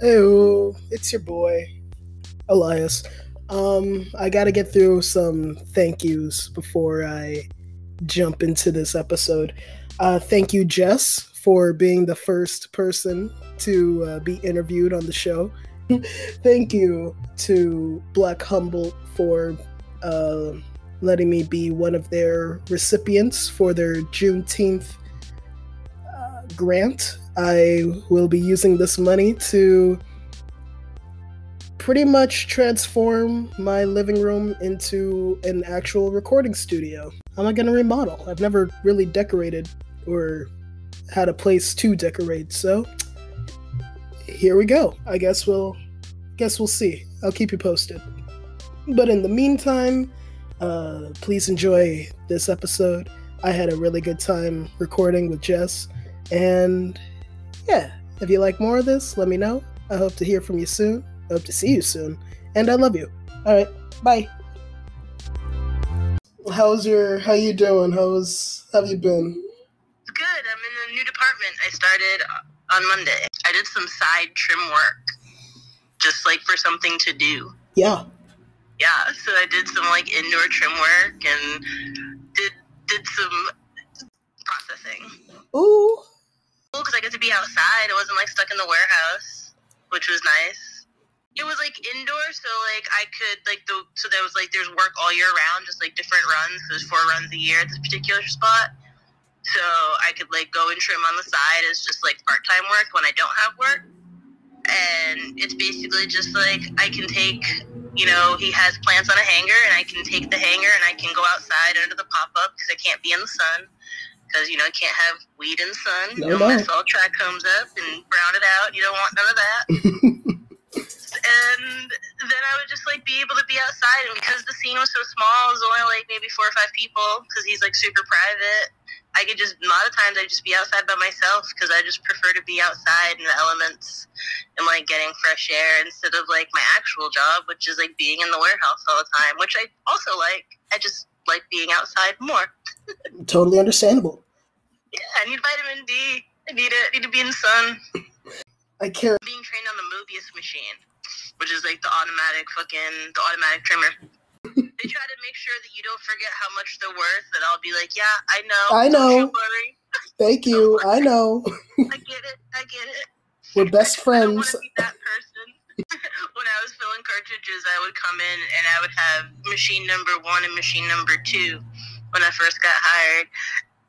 Hey, it's your boy, Elias. Um, I gotta get through some thank yous before I jump into this episode. Uh, thank you, Jess, for being the first person to uh, be interviewed on the show. thank you to Black Humboldt for uh, letting me be one of their recipients for their Juneteenth uh, grant. I will be using this money to pretty much transform my living room into an actual recording studio. How am I going to remodel? I've never really decorated or had a place to decorate, so here we go. I guess we'll guess we'll see. I'll keep you posted. But in the meantime, uh, please enjoy this episode. I had a really good time recording with Jess, and yeah, if you like more of this, let me know. I hope to hear from you soon. I hope to see you soon, and I love you. All right, bye. How's your? How you doing? How's? How have you been? Good. I'm in a new department. I started on Monday. I did some side trim work, just like for something to do. Yeah. Yeah. So I did some like indoor trim work and did did some processing. Ooh. Cool, because I get to be outside. I wasn't like stuck in the warehouse, which was nice. It was like indoor, so like I could like the so there was like there's work all year round, just like different runs. There's four runs a year at this particular spot. So I could like go and trim on the side as just like part time work when I don't have work. And it's basically just like I can take, you know, he has plants on a hanger, and I can take the hanger and I can go outside under the pop up because I can't be in the sun because you know I can't have weed in the sun. No, you know, no. my salt track comes up and brown it out. You don't want none of that. and then I would just like be able to be outside, and because the scene was so small, it was only like maybe four or five people because he's like super private. I could just a lot of times I just be outside by myself because I just prefer to be outside in the elements and like getting fresh air instead of like my actual job, which is like being in the warehouse all the time, which I also like. I just like being outside more. totally understandable. Yeah, I need vitamin D. I need it. I need to be in the sun. I care. Being trained on the Mobius machine, which is like the automatic fucking the automatic trimmer. they try to make sure that you don't forget how much they're worth. That I'll be like, yeah, I know. I Don't know. you worry. Thank you. I know. I get it. I get it. We're best I don't want friends. that person. when I was filling cartridges, I would come in and I would have machine number one and machine number two when I first got hired,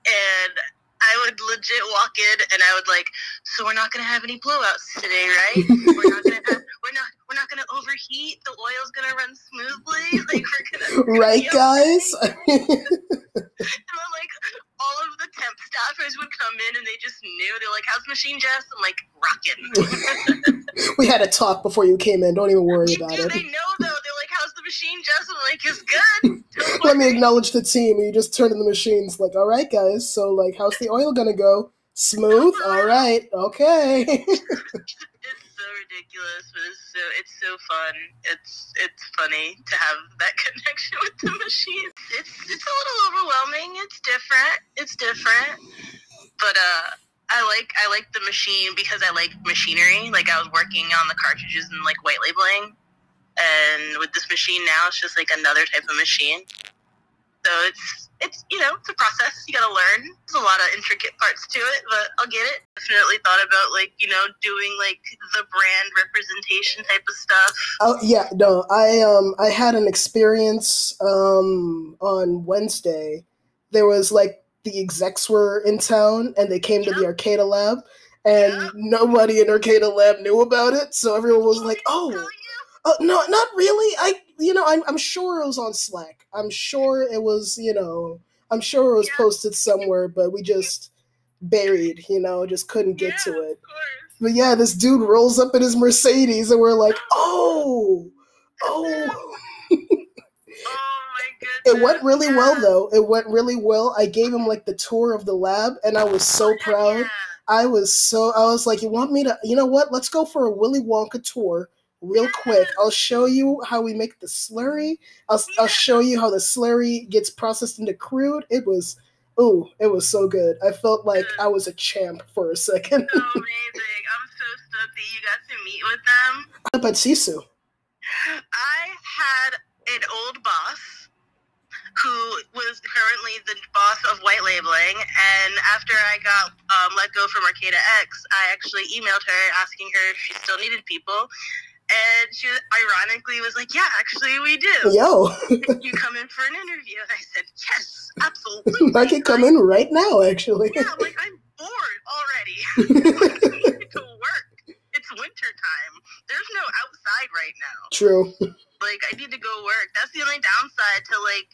and I would legit walk in and I would like, so we're not gonna have any blowouts today, right? we're not gonna have, we're not we're not gonna overheat. The oil's gonna run smoothly. Like we're gonna we're Right, guys? and then, like all of the temp staffers would come in and they just knew. They're like, "How's machine, Jess?" I'm like, "Rocking." we had a talk before you came in. Don't even worry You about do, it. they know though. They're like, "How's the machine, Jess?" I'm like, "It's good." Let me acknowledge the team. And you just turn in the machines like, all right, guys. So, like, how's the oil gonna go? Smooth. All right. Okay. It's so ridiculous, but it's so it's so fun. It's it's funny to have that connection with the machine. It's it's a little overwhelming. It's different. It's different, but uh. I like I like the machine because I like machinery. Like I was working on the cartridges and like white labeling, and with this machine now, it's just like another type of machine. So it's it's you know it's a process. You gotta learn. There's a lot of intricate parts to it, but I'll get it. Definitely thought about like you know doing like the brand representation type of stuff. oh yeah. No, I um I had an experience um on Wednesday. There was like the execs were in town and they came to the Arcata Lab, and Yeah. nobody in Arcata Lab knew about it. So everyone was like, Tell "Oh." Uh, no, not really. I, you know, I'm, I'm sure it was on Slack. I'm sure it was, you know, I'm sure it was Yeah. posted somewhere, but we just buried, you know, just couldn't get to it. Of. But yeah, this dude rolls up in his Mercedes, and we're like, oh, oh. Oh. It went really well though. It went really well. I gave him like the tour of the lab, and I was so Oh, proud. yeah. I was so I was like, you want me to? You know what? Let's go for a Willy Wonka tour real quick. I'll show you how we make the slurry. I'll I'll show you how the slurry gets processed into crude. It was, ooh, it was so good. I felt like I was a champ for a second. so amazing. I'm so stoked that you got to meet with them. About Sisu? I had an old boss who was currently the boss of white labeling. And after I got um, let go from Arcata X, I actually emailed her asking her if she still needed people. And she ironically was like, Yeah, actually, we do. Yo, you come in for an interview? And I said, Yes, absolutely. I can come in right now, actually. Yeah, like I'm bored already. I need to work. It's winter time. There's no outside right now. True. Like I need to go work. That's the only downside to like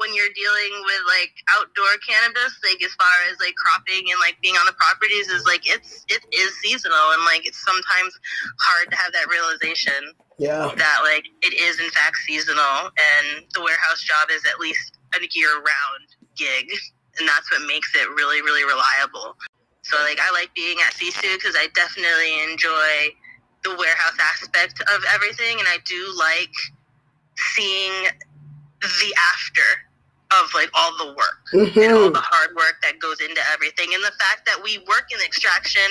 when you're dealing with like outdoor cannabis, like as far as like cropping and like being on the properties is like it's it is seasonal and like it's sometimes hard to have that realization Yeah. that like it is in fact seasonal and the warehouse job is at least a year round gig and that's what makes it really really reliable so like i like being at sisu because i definitely enjoy the warehouse aspect of everything and i do like seeing the after of like all the work and all Mhm. the hard work that goes into everything and the fact that we work in extraction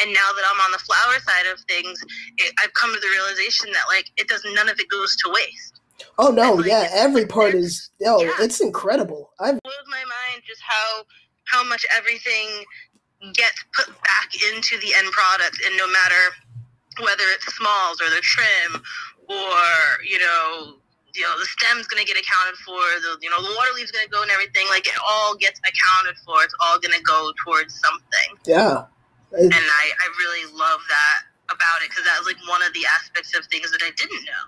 and now that i'm on the flower side of things it, i've come to the realization that like it does none of it goes to waste Oh no, like, yeah, every part is yo, yeah. it's incredible. I've blows my mind just how how much everything gets put back into the end product and no matter whether it's smalls or the trim or you know you know the stem's going to get accounted for the you know the water leaf's going to go and everything like it all gets accounted for it's all going to go towards something yeah. And I, I really love that about it because that was like one of the aspects of things that I didn't know.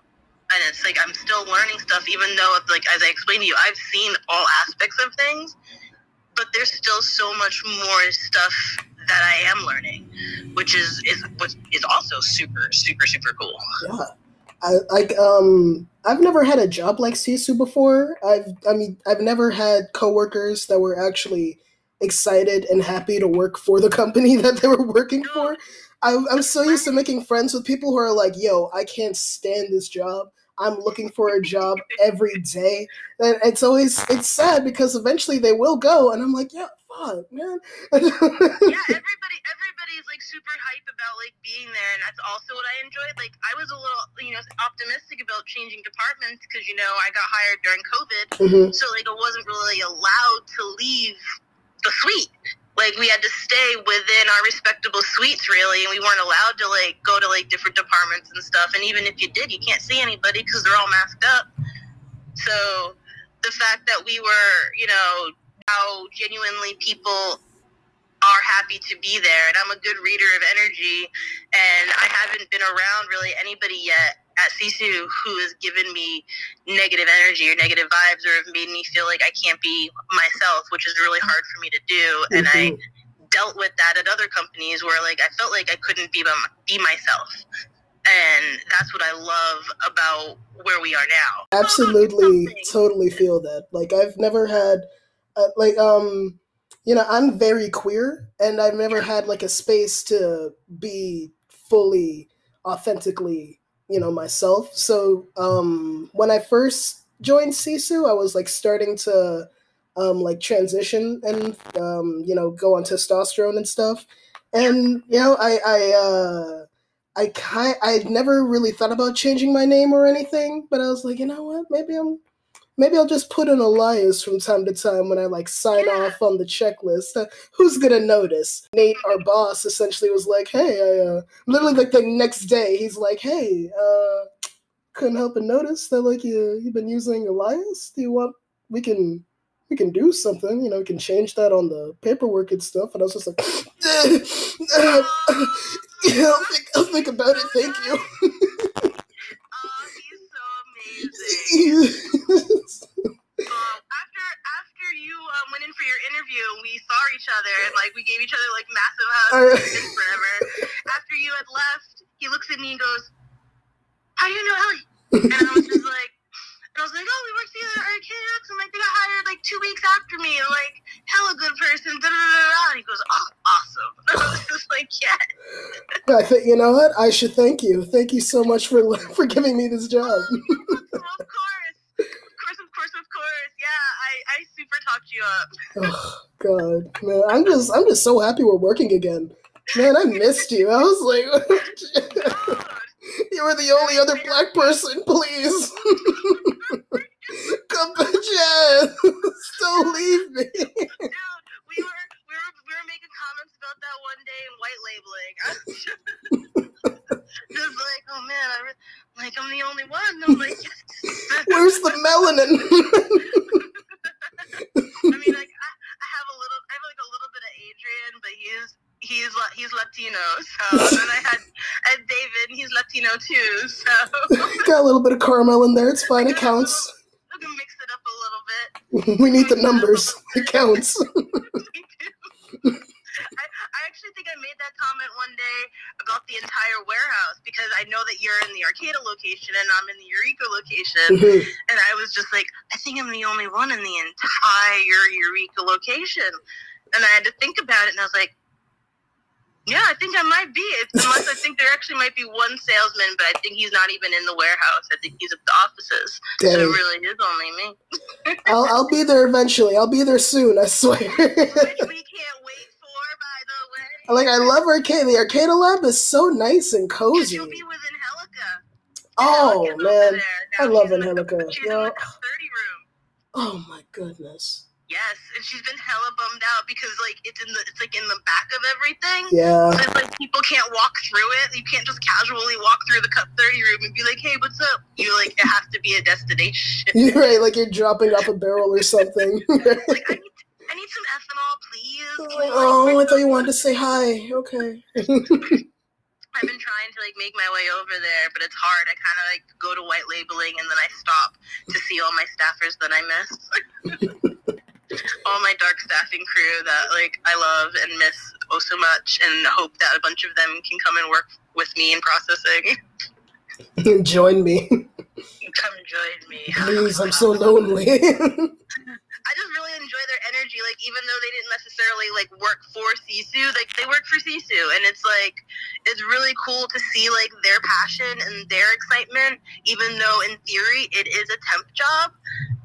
And it's like I'm still learning stuff, even though, like as I explained to you, I've seen all aspects of things, but there's still so much more stuff that I am learning, which is is what is also super super super cool. yeah. I like um I've never had a job like Sisu before. I've I mean I've never had coworkers that were actually excited and happy to work for the company that they were working for. I, I'm so used to making friends with people who are like, "Yo, I can't stand this job. I'm looking for a job every day." And it's always it's sad because eventually they will go, and I'm like, "Yeah, fuck, man." yeah, everybody everybody's like super hype about like being there, and that's also what I enjoyed. Like I was a little you know optimistic about changing departments because you know I got hired during COVID. Mhm. so like I wasn't really allowed to leave the suite. Like we had to stay within our respectable suites, really, and we weren't allowed to like go to like different departments and stuff. And even if you did, you can't see anybody because they're all masked up. So the fact that we were, you know, how genuinely people are happy to be there, and I'm a good reader of energy, and I haven't been around really anybody yet at Sisu who has given me negative energy or negative vibes or have made me feel like I can't be myself, which is really hard for me to do. And I Mhm. dealt with that at other companies where like I felt like I couldn't be my, be myself. And that's what I love about where we are now. absolutely totally feel that like i've never had uh, like um you know i'm very queer and i've never had like a space to be fully authentically you know myself. So um when i first joined sisu i was like starting to um like transition and um you know go on testosterone and stuff. And you know i i uh I kind I'd never really thought about changing my name or anything, but I was like, you know what? Maybe I'm maybe I'll just put an Elias from time to time when I like sign Yeah. off on the checklist. Uh, who's gonna notice? Nate, our boss, essentially was like, hey, I uh literally like the next day, he's like, hey, uh couldn't help but notice that like you you've been using Elias. Do you want we can we can do something, you know, we can change that on the paperwork and stuff. And I was just like, yeah, I'll think, I'll think about it. Thank you. Oh, he's so amazing. Um, after after you um, went in for your interview and we saw each other and like we gave each other like massive hugs Alright. it's been forever. After you had left, he looks at me and goes, "How do you know Ellie?" And I was just like, and I was like, "Oh, we worked together at RKX and like they got hired like two weeks after me and like hella good person." Da da da da. And he goes, "Oh, awesome." And I was just like, "Yeah." I think you know what? I should thank you. Thank you so much for for giving me this job. of course, of course, of course, of course. Yeah, I I super talked you up. Oh God, man, I'm just I'm just so happy we're working again. Man, I missed you. I was like, you were the only other black person. Please, come back, Jazz. Don't leave me. dude, we were we were we were making comments about that one day in white labeling. I was just, just like, oh man, I re- like I'm the only one. I'm like. Where's the melanin? Bit of caramel in there. It's fine. It counts. we can mix it up a little bit. We need the numbers. It counts. I, I actually think I made that comment one day about the entire warehouse because I know that you're in the Arcata location and I'm in the Eureka location. Mhm. And I was just like, I think I'm the only one in the entire Eureka location. And I had to think about it and I was like, yeah, I think I might be. It's, unless I think there actually might be one salesman, but I think he's not even in the warehouse. I think he's at the offices. So it really is only me. I'll, I'll be there eventually. I'll be there soon. I swear. Which we can't wait for, by the way. like I love arcade. The Arcata Lab is so nice and cozy. You'll be with Angelica. Oh Angelica's man, I love She's in the- Yeah. in the 30 room. Oh my goodness. Yes, and she's been hella bummed out because like it's in the it's like in the back of everything. Yeah. So it's like people can't walk through it. You can't just casually walk through the Cup 30 room and be like, "Hey, what's up?" You like it has to be a destination. You're right. Like you're dropping off a barrel or something. like I need, I need some ethanol, please. Can you, like, oh, I thought you wanted to say hi. Okay. I've been trying to like make my way over there, but it's hard. I kind of like go to white labeling and then I stop to see all my staffers that I miss. All my dark staffing crew that like I love and miss oh so much, and hope that a bunch of them can come and work with me in processing. Join me, come join me. please. I'm so lonely. I just really enjoy their energy. Like even though they didn't necessarily like work for Sisu, like they work for Sisu, and it's like it's really cool to see like their passion and their excitement. Even though in theory it is a temp job,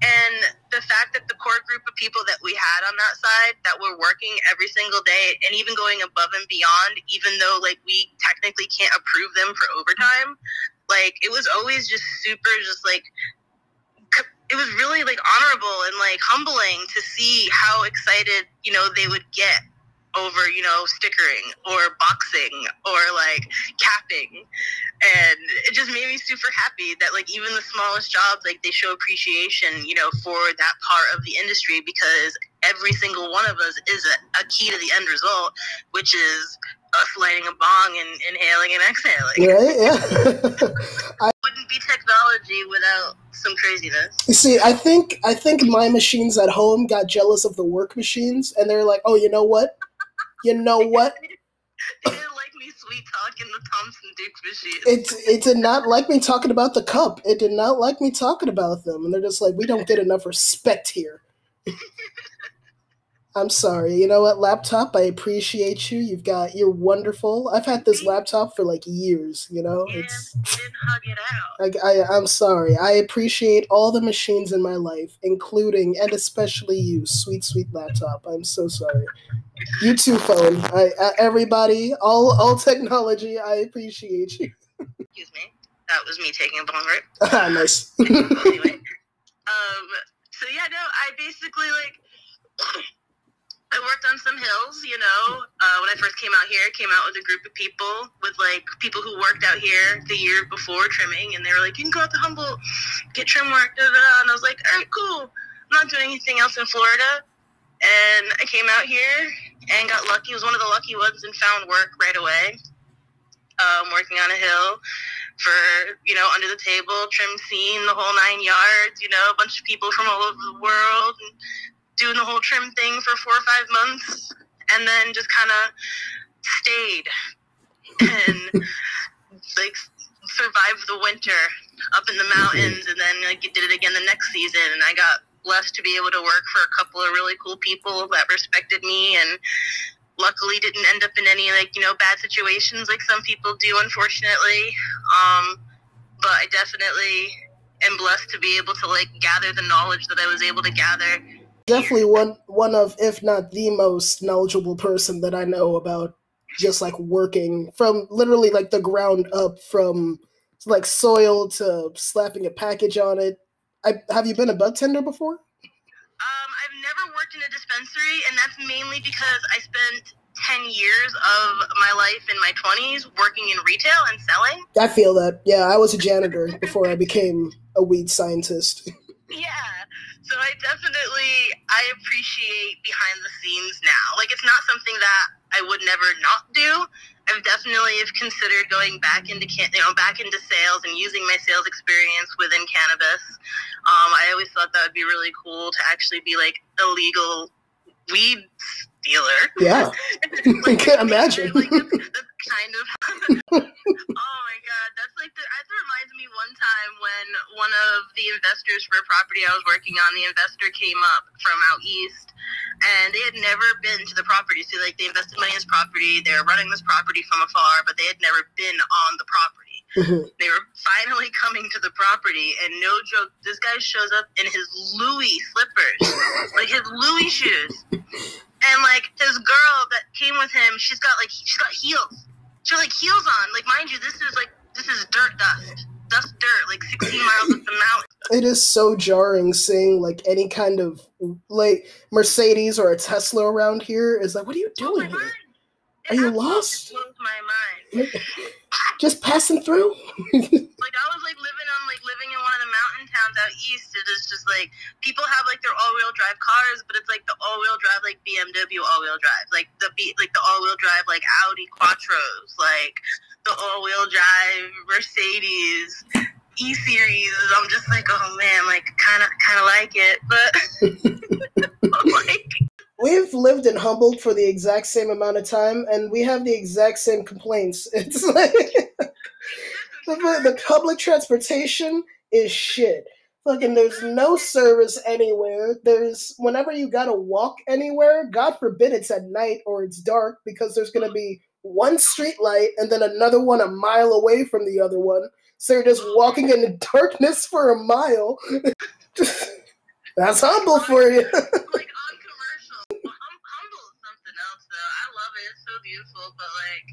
and the fact that the core group of people that we had on that side that were working every single day and even going above and beyond, even though like we technically can't approve them for overtime, like it was always just super, just like it was really like honorable and like humbling to see how excited you know they would get over you know stickering or boxing or like capping and it just made me super happy that like even the smallest jobs like they show appreciation you know for that part of the industry because every single one of us is a, a key to the end result which is us lighting a bong and inhaling and exhaling right? Yeah. be technology without some craziness You see, I think I think my machines at home got jealous of the work machines, and they're like, "Oh, you know what? You know what? They didn't like me sweet talking the Thompson machine. It it did not like me talking about the cup. It did not like me talking about them, and they're just like, we don't get enough respect here." I'm sorry. You know what, laptop? I appreciate you. You've got you're wonderful. I've had this laptop for like years. You know, yeah, it's hug it out. Like I, I'm sorry. I appreciate all the machines in my life, including and especially you, sweet, sweet laptop. I'm so sorry. You too, phone. I, uh, everybody, all, all technology. I appreciate you. Excuse me. That was me taking a bong rip. Ah, nice. anyway. Um, so yeah, no, I basically like I worked on some hills, you know. Uh, when I first came out here, I came out with a group of people with like people who worked out here the year before trimming, and they were like, "You can go out to Humboldt, get trim work." Da, da, da. And I was like, "All right, cool. I'm not doing anything else in Florida." And I came out here and got lucky. Was one of the lucky ones and found work right away. Um, working on a hill for you know under the table trim scene the whole nine yards you know a bunch of people from all over the world and doing the whole trim thing for four or five months and then just kind of stayed and like survived the winter up in the mountains and then like did it again the next season and i got blessed to be able to work for a couple of really cool people that respected me and luckily didn't end up in any like you know bad situations like some people do unfortunately. Um but i definitely am blessed to be able to like gather the knowledge that i was able to gather Definitely one one of, if not the most knowledgeable person that I know about just like working from literally like the ground up from like soil to slapping a package on it. I have you been a bud tender before? Um, I've never worked in a dispensary, and that's mainly because I spent 10 years of my life in my 20s working in retail and selling. I feel that. Yeah, I was a janitor before I became a weed scientist. Yeah. So I definitely I appreciate behind the scenes now. Like it's not something that I would never not do. I've definitely have considered going back into can you know back into sales and using my sales experience within cannabis. Um, I always thought that would be really cool to actually be like a legal weed dealer. Yeah, I can't imagine. Like, that's, that's kind of. oh my god, that's like the, that reminds me one time when one of the investors for a property I was working on, the investor came up from out east, and they had never been to the property. So like they invested money in this property, they were running this property from afar, but they had never been on the property. Mhm. They were finally coming to the property, and no joke, this guy shows up in his Louis slippers, like his Louis shoes, and like his girl that came with him, she's got like she's got heels. She has like heels on. Like mind you, this is like this is dirt dust, dust dirt, like 16 miles up the mountain. It is so jarring seeing like any kind of like Mercedes or a Tesla around here. Is like, what are you oh my doing here? Are you lost? My mind. Just passing through? like I was like living on like living in one of the mountain towns out east. It is just like people have like their all wheel drive cars, but it's like the all wheel drive like BMW all wheel drive, like the B like the all wheel drive like Audi Quattros, like the all wheel drive Mercedes E series. I'm just like, oh man, like kind of kind of like it, but We've lived in Humboldt for the exact same amount of time, and we have the exact same complaints. It's like the, the public transportation is shit. Fucking, there's no service anywhere. There's whenever you gotta walk anywhere. God forbid it's at night or it's dark because there's gonna be one street light and then another one a mile away from the other one. So you're just walking in the darkness for a mile. That's Humboldt for you. like on commercial. Hum- Humboldt is something else though. I love it. It's so beautiful, but like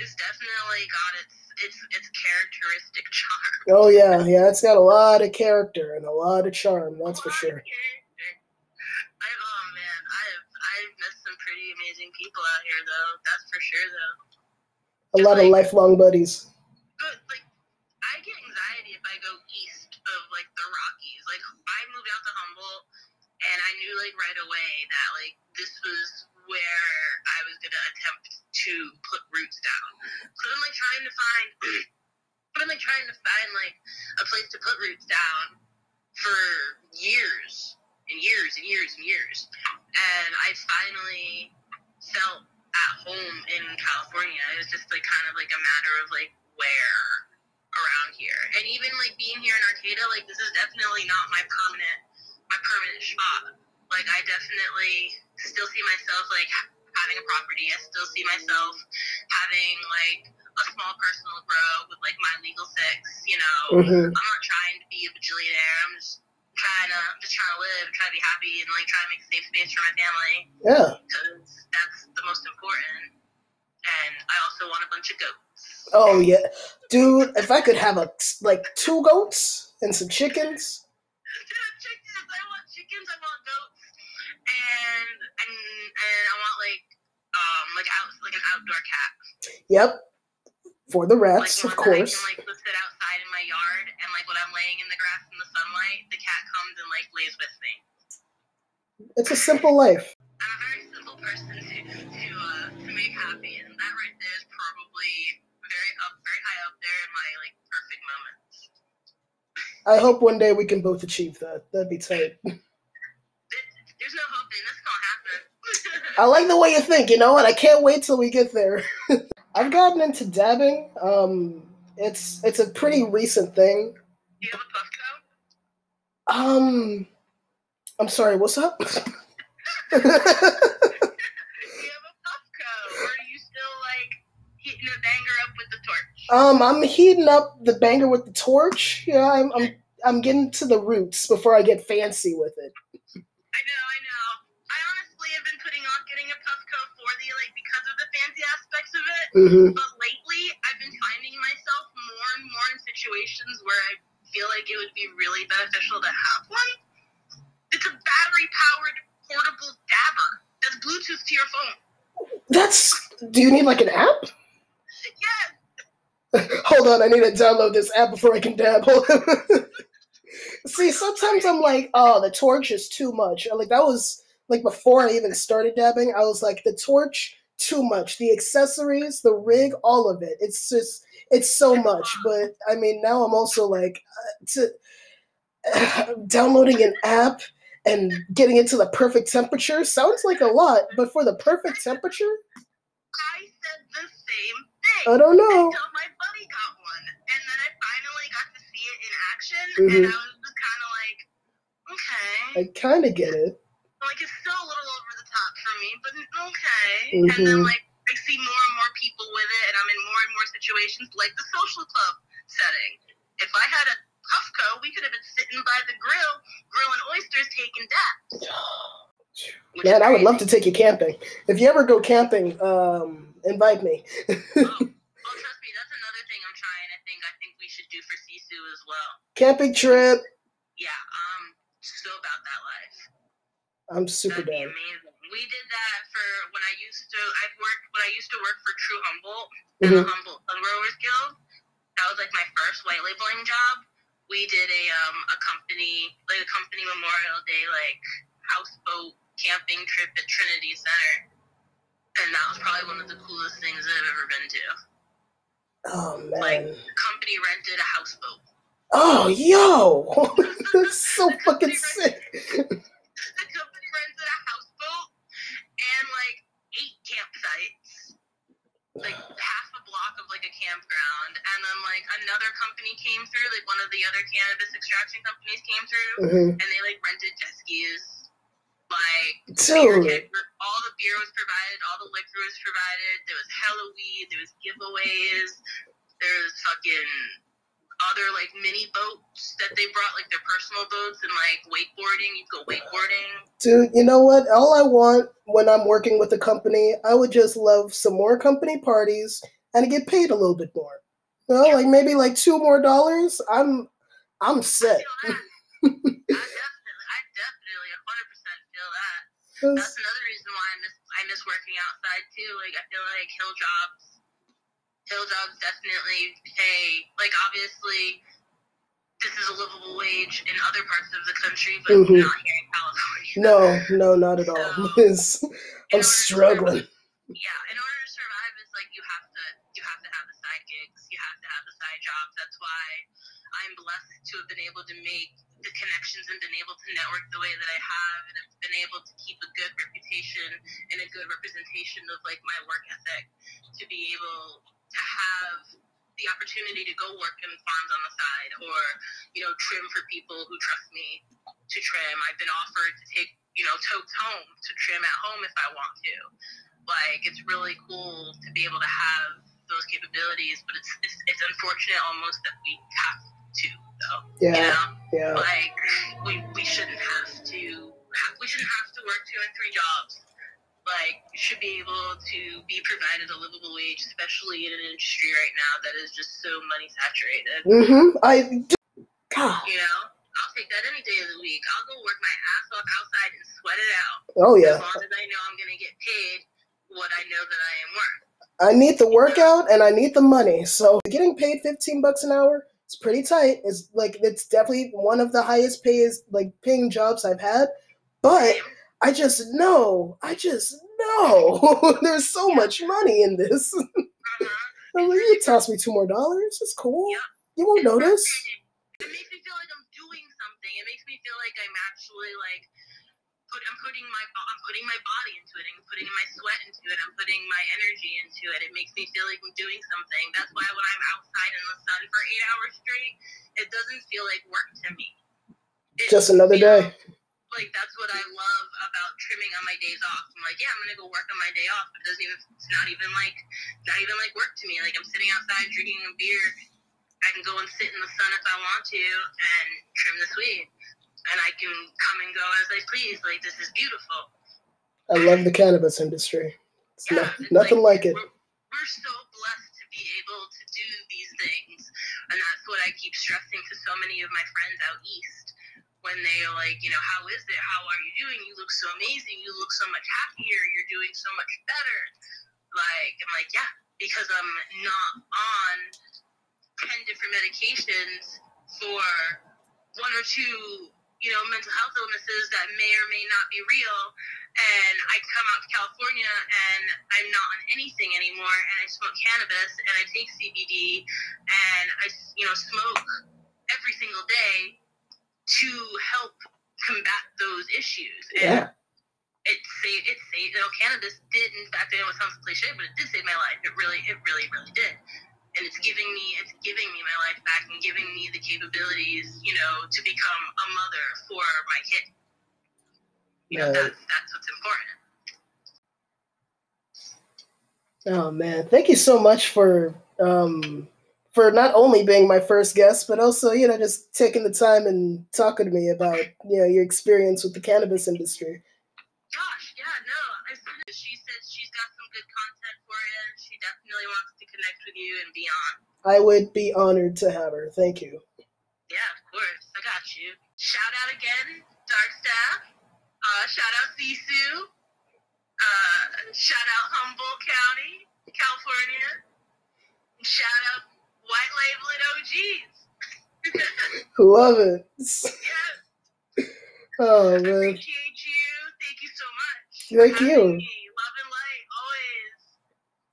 it's definitely got its its its characteristic charm. Oh yeah, yeah, it's got a lot of character and a lot of charm, that's for A lot of sure. I oh man, I've I've met some pretty amazing people out here though. That's for sure though. A lot of lifelong buddies. To put roots down. So I'm like trying to find I'm like trying to find like a place to put roots down for years and years and years and years. And I finally felt at home in California. It was just like kind of like a matter of like where around here. And even like being here in Arcata, like this is definitely not my permanent my permanent spot. Like I definitely still see myself like having a property. I still see myself having like a small personal grow with like my legal six, you know. hmm I'm not trying to be a bajillionaire. I'm just trying to I'm just trying to live, trying to be happy and like trying to make a safe space for my family Yeah. because that's the most important. And I also want a bunch of goats. Oh yeah, dude. If I could have a like two goats and some chickens. Dude, chickens. I want chickens. I want goats, and and and I want like um like out like an outdoor cat. Yep. For the rats, like of course. I can like sit outside in my yard, and like when I'm laying in the grass in the sunlight, the cat comes and like lays with me. It's a simple life. I'm a very simple person to to uh, to make happy, and that right there is probably very up, very high up there in my like perfect moments. I hope one day we can both achieve that. That'd be tight. There- There's no hoping this gonna happen. I like the way you think, you know, and I can't wait till we get there. I've gotten into dabbing. Um, it's it's a pretty recent thing. Do you have a puff coat? Um, I'm sorry. What's up? Do you have a puff coat, or are you still like heating a banger up with the torch? um, I'm heating up the banger with the torch. Yeah, I'm I'm I'm getting to the roots before I get fancy with it. I know, like because of the fancy aspects of it. hmm But lately, I've been finding myself more and more in situations where I feel like it would be really beneficial to have one. It's a battery powered portable dabber that's Bluetooth to your phone. That's. Do you need like an app? Yes, Hold on, I need to download this app before I can dab. Hold on. See, sometimes I'm like, oh, the torch is too much. Like that was like before I even started dabbing. I was like, the torch too much. The accessories, the rig, all of it. It's just, it's so much. But I mean, now I'm also like, uh, to downloading an app and getting it to the perfect temperature sounds like a lot. But for the perfect temperature, I said the same thing. I don't know. Until my buddy got one, and then I finally got to see it in action, Mhm. and I was kind of like, okay. I kind of get it. Like it's still a little over the top for me, but okay. And then Mhm. like I see more and more people with it, and I'm in more and more situations like the social club setting. If I had a Puffco, we could have been sitting by the grill, grilling oysters, taking. Which Man, I would love to take you camping. If you ever go camping, um, invite me. Oh, oh, trust me, that's another thing I'm trying. I think I think we should do for Sisu as well. Camping trip. Yeah, um, so about that life. I'm super That'd down. amazing. We did that for when I used to. I've worked when I used to work for True Humboldt and Mhm. the Humboldt Sungrowers Guild. That was like my first white labeling job. We did a um a company like a company Memorial Day like houseboat camping trip at Trinity Center, and that was probably one of the coolest things I've ever been to. Oh Like man. the company rented a houseboat. Oh yo, that's so fucking sick. the company rented a houseboat and like eight campsites, like half a block of like a campground, and then like another company came through, like one of the other cannabis extraction companies came through, Mhm. and they like rented jet skis. Like Dude, all the beer was provided, all the liquor was provided. There was hella weed, there was giveaways, there was fucking other like mini boats that they brought, like their personal boats and like wakeboarding. You go wakeboarding. dude, you know what? All I want when I'm working with a company, I would just love some more company parties and get paid a little bit more. You know, like maybe like two more dollars. I'm, I'm set. that. I definitely, I definitely, hundred percent feel that. 'Cause- That's another reason why I miss I miss working outside too. Like I feel like hill jobs, hill jobs definitely pay. Like obviously, this is a livable wage in other parts of the country, but Mhm. not here in California. No, no, not at all. I'm struggling. survive- Yeah, in order to survive, it's like you have to you have to have the side gigs, you have to have the side jobs. That's why I'm blessed to have been able to make the connections and been able to network the way that I have, and have been able to keep a good reputation and a good representation of like my work ethic to be able to have the opportunity to go work in farms on the side or you know trim for people who trust me to trim. I've been offered to take you know totes home to trim at home if I want to. Like it's really cool to be able to have those capabilities, but it's it's, it's unfortunate almost that we have to though. You Yeah, know, yeah. like we we shouldn't have to we shouldn't have to work two and three jobs. Like you should be able to be provided a livable wage, especially in an industry right now that is just so money saturated. Mm-hmm. I, God. You know, I'll take that any day of the week. I'll go work my ass off outside and sweat it out. Oh yeah. As long as I know I'm gonna get paid what I know that I am worth. I need the workout and I need the money. So getting paid 15 bucks an hour is pretty tight. It's like it's definitely one of the highest pays like paying jobs I've had. But I just know, I just know there's so much money in this. Uh-huh. I'm like, you toss me two more dollars, it's cool. Yep. You won't It's notice. It makes me feel like I'm doing something. It makes me feel like I'm actually like put I'm putting my I'm putting my body into it. I'm putting my sweat into it. I'm putting my energy into it. It makes me feel like I'm doing something. That's why when I'm outside in the sun for eight hours straight, it doesn't feel like work to me. It Just another feels day. Like that's what I love about trimming on my days off. I'm like, yeah, I'm gonna go work on my day off, but it doesn't even it's not even like not even like work to me. Like I'm sitting outside drinking a beer. I can go and sit in the sun if I want to and trim this weed. And I can come and go as I please. Like this is beautiful. I love the cannabis industry. It's Yeah, no- nothing like it. We're, we're so blessed to be able to do these things, and that's what I keep stressing to so many of my friends out east. When they like, you know, how is it? How are you doing? You look so amazing. You look so much happier. You're doing so much better. Like, I'm like, yeah, because I'm not on 10 different medications for one or two, you know, mental health illnesses that may or may not be real. And I come out to California and I'm not on anything anymore. And I smoke cannabis and I take CBD and I, you know, smoke every single day to help combat those issues. And Yeah. it saved it saved you know cannabis did in fact I know it sounds cliche but it did save my life. It really it really really did. And it's giving me it's giving me my life back and giving me the capabilities you know to become a mother for my kid. You know that's that's what's important. Oh man, thank you so much for um for not only being my first guest, but also you know just taking the time and talking to me about you know your experience with the cannabis industry. gosh yeah no I said it. she said she's got some good content for you she definitely wants to connect with you and be on I would be honored to have her. Thank you. Yeah, of course. I got you. Shout out again, Dark Staff. Uh, shout out Sisu. Uh, shout out Humboldt County, California. Shout out White Label and OGs. Love it. yes, Oh man, appreciate you. Thank you so much. Thank you. me. Love and light, always.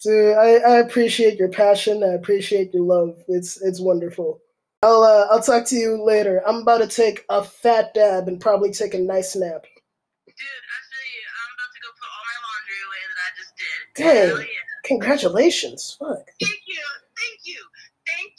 dude, I, I appreciate your passion. I appreciate your love. It's it's wonderful. I'll uh, I'll talk to you later. I'm about to take a fat dab and probably take a nice nap. Dude, I feel you. I'm about to go put all my laundry away that I just did. Dang. Hell yeah. Congratulations. Fuck. Thank you.